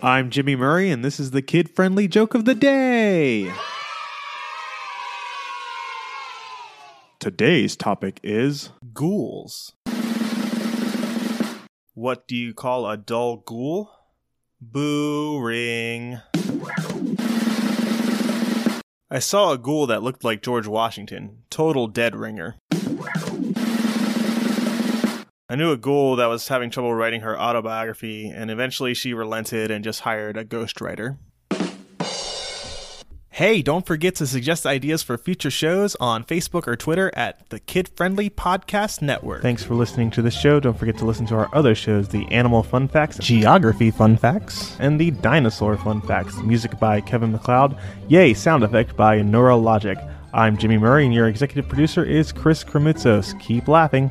I'm Jimmy Murray, and this is the kid friendly joke of the day. Today's topic is Ghouls. What do you call a dull ghoul? Boo ring. I saw a ghoul that looked like George Washington. Total dead ringer. I knew a ghoul that was having trouble writing her autobiography, and eventually she relented and just hired a ghostwriter. Hey, don't forget to suggest ideas for future shows on Facebook or Twitter at the Kid Friendly Podcast Network. Thanks for listening to the show. Don't forget to listen to our other shows the Animal Fun Facts, Geography Fun Facts, and the Dinosaur Fun Facts. Music by Kevin MacLeod. Yay, sound effect by Neurologic. I'm Jimmy Murray, and your executive producer is Chris Kremitzos. Keep laughing.